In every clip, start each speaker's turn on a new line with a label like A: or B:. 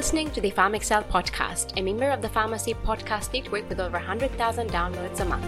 A: listening to the PharmXcel podcast, a member of the Pharmacy Podcast Network with over 100,000 downloads a month.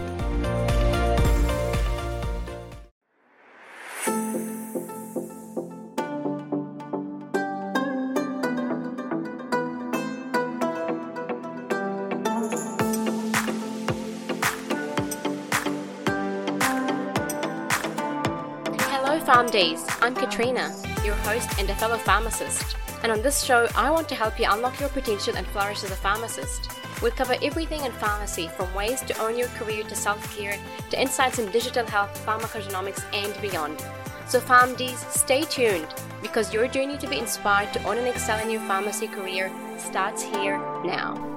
A: Hello, PharmDs. I'm Katrina, your host and a fellow pharmacist. And on this show, I want to help you unlock your potential and flourish as a pharmacist. We'll cover everything in pharmacy from ways to own your career to self care to insights in digital health, pharmacogenomics, and beyond. So, PharmDs, stay tuned because your journey to be inspired to own and excel in your pharmacy career starts here now.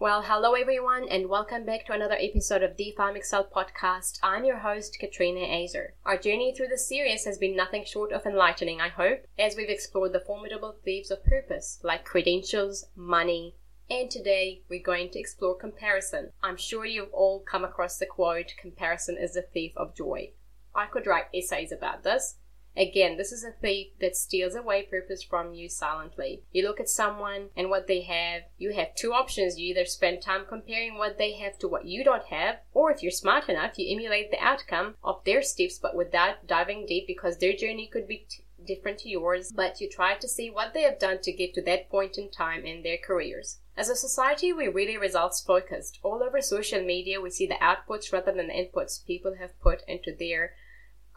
A: Well, hello everyone, and welcome back to another episode of the PharmXcel podcast. I'm your host, Katrina Azer. Our journey through this series has been nothing short of enlightening, I hope, as we've explored the formidable thieves of purpose, like credentials, money, and today we're going to explore comparison. I'm sure you've all come across the quote, comparison is the thief of joy. I could write essays about this, Again, this is a thief that steals away purpose from you silently. You look at someone and what they have, you have two options. You either spend time comparing what they have to what you don't have, or if you're smart enough, you emulate the outcome of their steps but without diving deep because their journey could be t- different to yours, but you try to see what they have done to get to that point in time in their careers. As a society, we're really results focused. All over social media, we see the outputs rather than the inputs people have put into their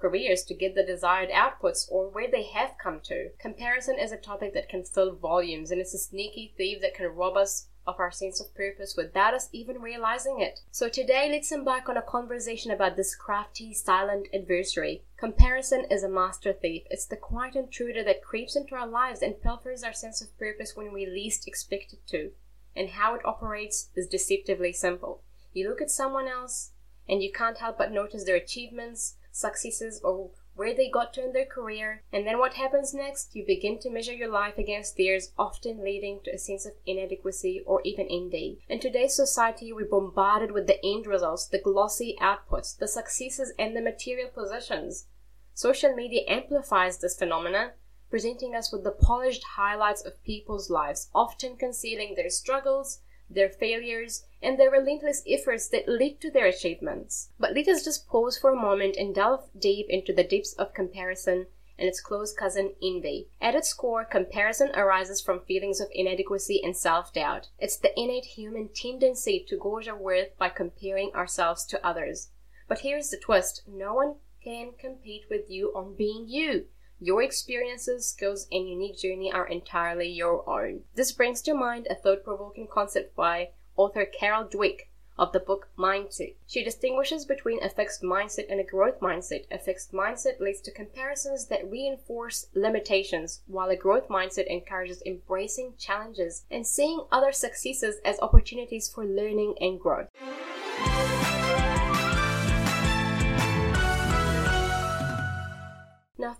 A: careers to get the desired outputs or where they have come to. Comparison is a topic that can fill volumes and it's a sneaky thief that can rob us of our sense of purpose without us even realizing it. So today, let's embark on a conversation about this crafty, silent adversary. Comparison is a master thief. It's the quiet intruder that creeps into our lives and pilfers our sense of purpose when we least expect it to. And how it operates is deceptively simple. You look at someone else, and you can't help but notice their achievements, successes or where they got to in their career, and then what happens next? You begin to measure your life against theirs, often leading to a sense of inadequacy or even envy. In today's society, we're bombarded with the end results, the glossy outputs, the successes, and the material possessions. Social media amplifies this phenomenon, presenting us with the polished highlights of people's lives, often concealing their struggles, their failures, and the relentless efforts that lead to their achievements. But let us just pause for a moment and delve deep into the depths of comparison and its close cousin, envy. At its core, comparison arises from feelings of inadequacy and self doubt. It's the innate human tendency to gauge our worth by comparing ourselves to others. But here's the twist no one can compete with you on being you. Your experiences, skills, and unique journey are entirely your own. This brings to mind a thought provoking concept by author Carol Dweck of the book Mindset. She distinguishes between a fixed mindset and a growth mindset. A fixed mindset leads to comparisons that reinforce limitations, while a growth mindset encourages embracing challenges and seeing other successes as opportunities for learning and growth.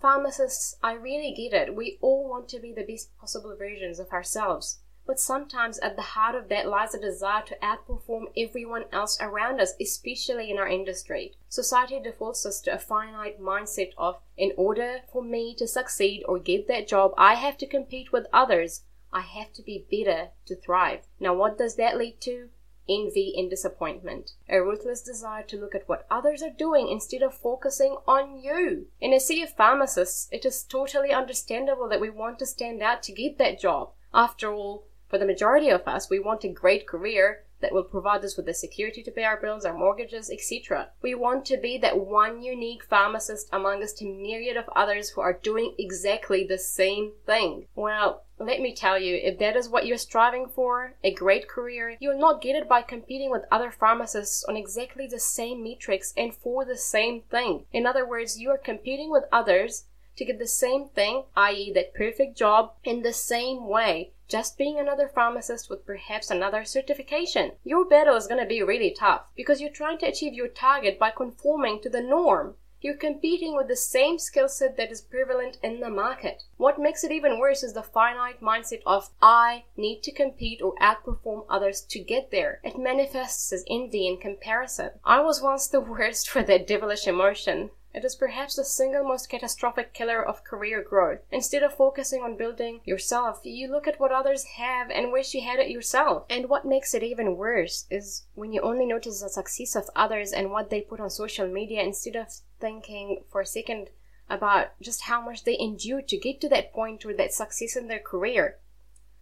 A: Pharmacists, I really get it. We all want to be the best possible versions of ourselves. But sometimes at the heart of that lies a desire to outperform everyone else around us, especially in our industry. Society defaults us to a finite mindset of, in order for me to succeed or get that job, I have to compete with others. I have to be better to thrive. Now, what does that lead to? Envy, and disappointment. A ruthless desire to look at what others are doing instead of focusing on you. In a sea of pharmacists, it is totally understandable that we want to stand out to get that job. After all, for the majority of us, we want a great career that will provide us with the security to pay our bills, our mortgages, etc. We want to be that one unique pharmacist amongst a myriad of others who are doing exactly the same thing. Well, let me tell you, if that is what you're striving for, a great career, you'll not get it by competing with other pharmacists on exactly the same metrics and for the same thing. In other words, you are competing with others to get the same thing, i.e., that perfect job, in the same way just being another pharmacist with perhaps another certification. Your battle is going to be really tough because you're trying to achieve your target by conforming to the norm. You're competing with the same skill set that is prevalent in the market. What makes it even worse is the finite mindset of I need to compete or outperform others to get there. It manifests as envy and comparison. I was once the worst for that devilish emotion. It is perhaps the single most catastrophic killer of career growth. Instead of focusing on building yourself, you look at what others have and wish you had it yourself. And what makes it even worse is when you only notice the success of others and what they put on social media instead of thinking for a second about just how much they endured to get to that point or that success in their career.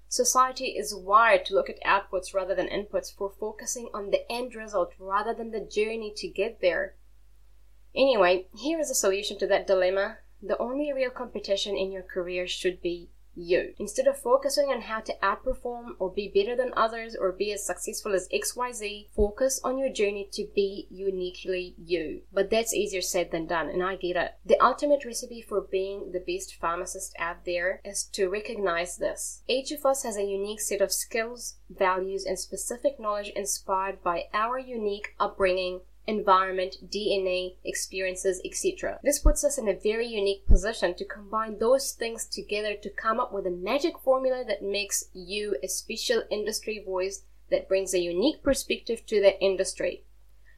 A: Society is wired to look at outputs rather than inputs for focusing on the end result rather than the journey to get there. Anyway, here is a solution to that dilemma. The only real competition in your career should be you. Instead of focusing on how to outperform or be better than others or be as successful as XYZ, focus on your journey to be uniquely you. But that's easier said than done, and I get it. The ultimate recipe for being the best pharmacist out there is to recognize this. Each of us has a unique set of skills, values, and specific knowledge inspired by our unique upbringing environment, DNA, experiences, etc. This puts us in a very unique position to combine those things together to come up with a magic formula that makes you a special industry voice that brings a unique perspective to the industry.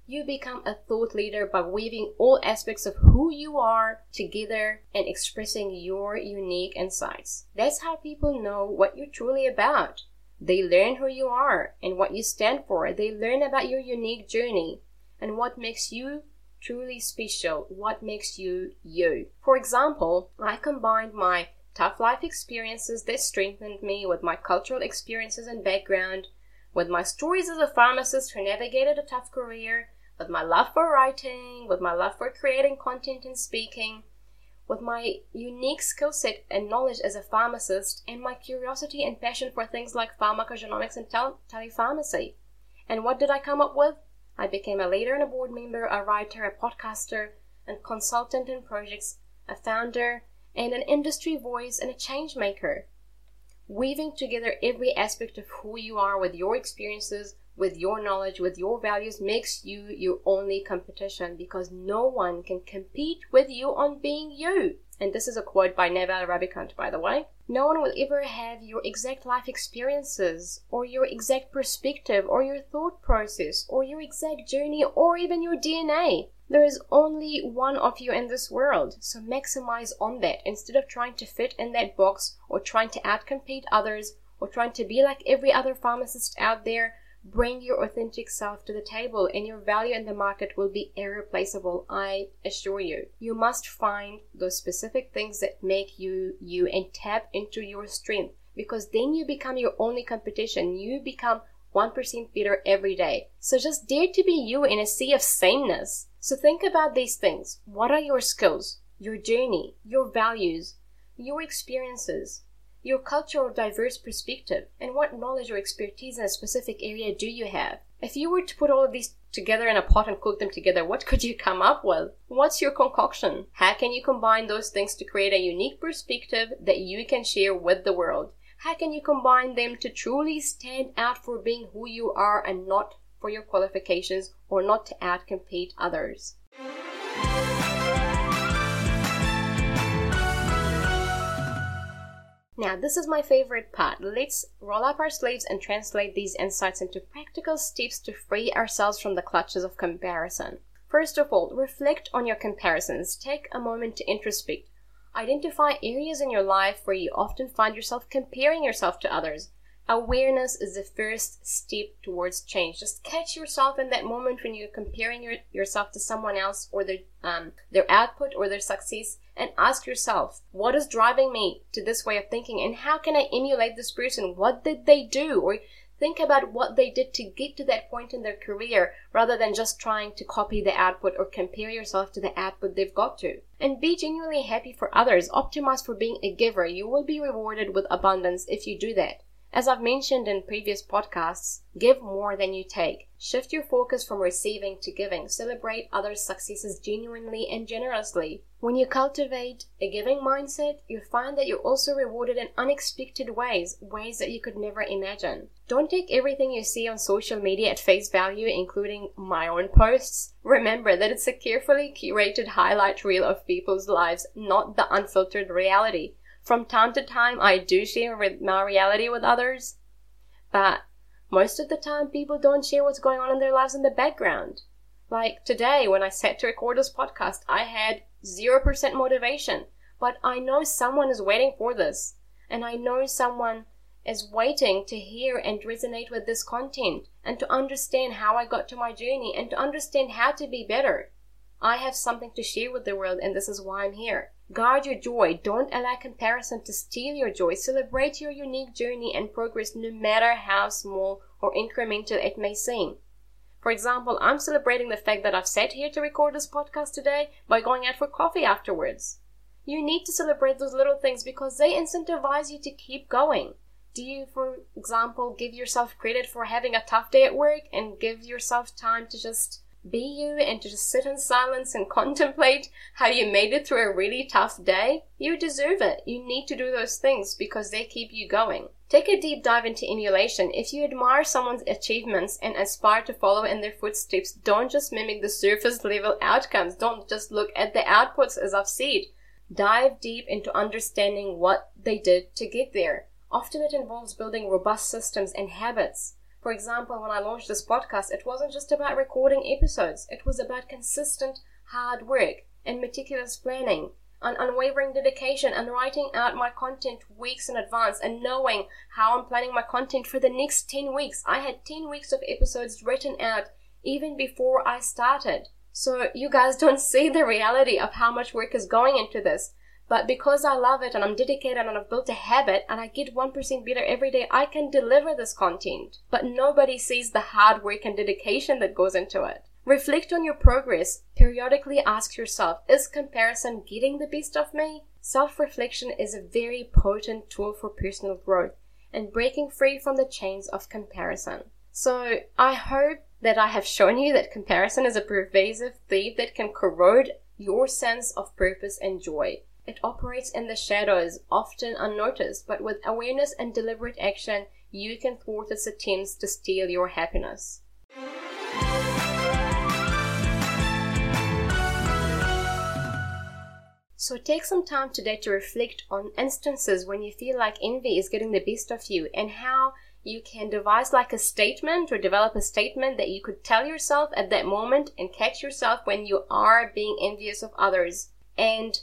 A: You become a thought leader by weaving all aspects of who you are together and expressing your unique insights. That's how people know what you're truly about. They learn who you are and what you stand for. They learn about your unique journey and what makes you truly special, what makes you you. For example, I combined my tough life experiences that strengthened me with my cultural experiences and background, with my stories as a pharmacist who navigated a tough career, with my love for writing, with my love for creating content and speaking, with my unique skill set and knowledge as a pharmacist, and my curiosity and passion for things like pharmacogenomics and tel- telepharmacy. And what did I come up with? I became a leader and a board member, a writer, a podcaster, and consultant in projects, a founder, and an industry voice and a change maker. Weaving together every aspect of who you are with your experiences, with your knowledge, with your values makes you your only competition because no one can compete with you on being you. And this is a quote by Naval Ravikant, by the way. No one will ever have your exact life experiences, or your exact perspective, or your thought process, or your exact journey, or even your DNA. There is only one of you in this world, so maximize on that instead of trying to fit in that box, or trying to outcompete others, or trying to be like every other pharmacist out there Bring your authentic self to the table, and your value in the market will be irreplaceable, I assure you. You must find those specific things that make you you and tap into your strength because then you become your only competition. You become 1% better every day. So just dare to be you in a sea of sameness. So think about these things. What are your skills, your journey, your values, your experiences? Your cultural diverse perspective, and what knowledge or expertise in a specific area do you have? If you were to put all of these together in a pot and cook them together, what could you come up with? What's your concoction? How can you combine those things to create a unique perspective that you can share with the world? How can you combine them to truly stand out for being who you are and not for your qualifications or not to outcompete others? Now, this is my favorite part. Let's roll up our sleeves and translate these insights into practical steps to free ourselves from the clutches of comparison. First of all, reflect on your comparisons. Take a moment to introspect. Identify areas in your life where you often find yourself comparing yourself to others. Awareness is the first step towards change. Just catch yourself in that moment when you're comparing your, yourself to someone else or their, um, their output or their success and ask yourself, what is driving me to this way of thinking and how can I emulate this person? What did they do? Or think about what they did to get to that point in their career rather than just trying to copy the output or compare yourself to the output they've got to. And be genuinely happy for others. Optimize for being a giver. You will be rewarded with abundance if you do that. As I've mentioned in previous podcasts, give more than you take. Shift your focus from receiving to giving. Celebrate others' successes genuinely and generously. When you cultivate a giving mindset, you find that you're also rewarded in unexpected ways, ways that you could never imagine. Don't take everything you see on social media at face value, including my own posts. Remember that it's a carefully curated highlight reel of people's lives, not the unfiltered reality. From time to time, I do share my reality with others, but most of the time, people don't share what's going on in their lives in the background. Like today, when I sat to record this podcast, I had 0% motivation, but I know someone is waiting for this, and I know someone is waiting to hear and resonate with this content and to understand how I got to my journey and to understand how to be better. I have something to share with the world, and this is why I'm here. Guard your joy. Don't allow comparison to steal your joy. Celebrate your unique journey and progress no matter how small or incremental it may seem. For example, I'm celebrating the fact that I've sat here to record this podcast today by going out for coffee afterwards. You need to celebrate those little things because they incentivize you to keep going. Do you, for example, give yourself credit for having a tough day at work and give yourself time to just be you and to just sit in silence and contemplate how you made it through a really tough day, you deserve it. You need to do those things because they keep you going. Take a deep dive into emulation. If you admire someone's achievements and aspire to follow in their footsteps, don't just mimic the surface level outcomes. Don't just look at the outputs as I've said. Dive deep into understanding what they did to get there. Often it involves building robust systems and habits. For example, when I launched this podcast, it wasn't just about recording episodes, it was about consistent hard work and meticulous planning, an unwavering dedication and writing out my content weeks in advance and knowing how I'm planning my content for the next 10 weeks. I had 10 weeks of episodes written out even before I started. So you guys don't see the reality of how much work is going into this. But because I love it and I'm dedicated and I've built a habit and I get 1% better every day, I can deliver this content. But nobody sees the hard work and dedication that goes into it. Reflect on your progress. Periodically ask yourself, is comparison getting the best of me? Self reflection is a very potent tool for personal growth and breaking free from the chains of comparison. So I hope that I have shown you that comparison is a pervasive thief that can corrode your sense of purpose and joy. It operates in the shadows, often unnoticed, but with awareness and deliberate action, you can thwart its attempts to steal your happiness. So take some time today to reflect on instances when you feel like envy is getting the best of you and how you can devise like a statement or develop a statement that you could tell yourself at that moment and catch yourself when you are being envious of others. And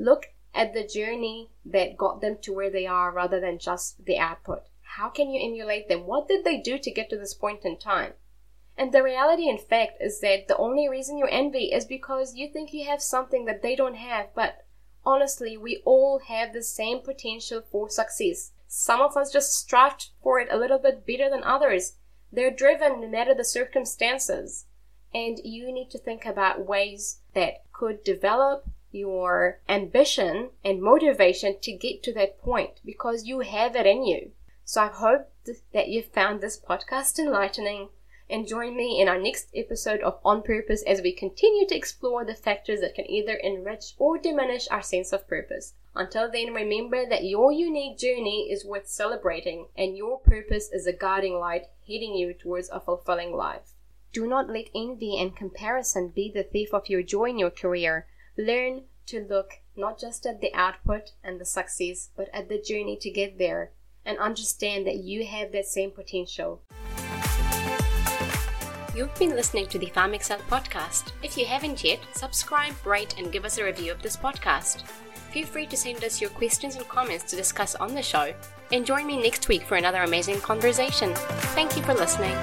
A: Look at the journey that got them to where they are rather than just the output. How can you emulate them? What did they do to get to this point in time? And the reality, in fact, is that the only reason you envy is because you think you have something that they don't have. But honestly, we all have the same potential for success. Some of us just strive for it a little bit better than others. They're driven no matter the circumstances. And you need to think about ways that could develop your ambition and motivation to get to that point because you have it in you. So I hope that you found this podcast enlightening and join me in our next episode of On Purpose as we continue to explore the factors that can either enrich or diminish our sense of purpose. Until then, remember that your unique journey is worth celebrating and your purpose is a guiding light heading you towards a fulfilling life. Do not let envy and comparison be the thief of your joy in your career. Learn to look not just at the output and the success, but at the journey to get there and understand that you have that same potential. You've been listening to the PharmXcel podcast. If you haven't yet, subscribe, rate, and give us a review of this podcast. Feel free to send us your questions and comments to discuss on the show. And join me next week for another amazing conversation. Thank you for listening.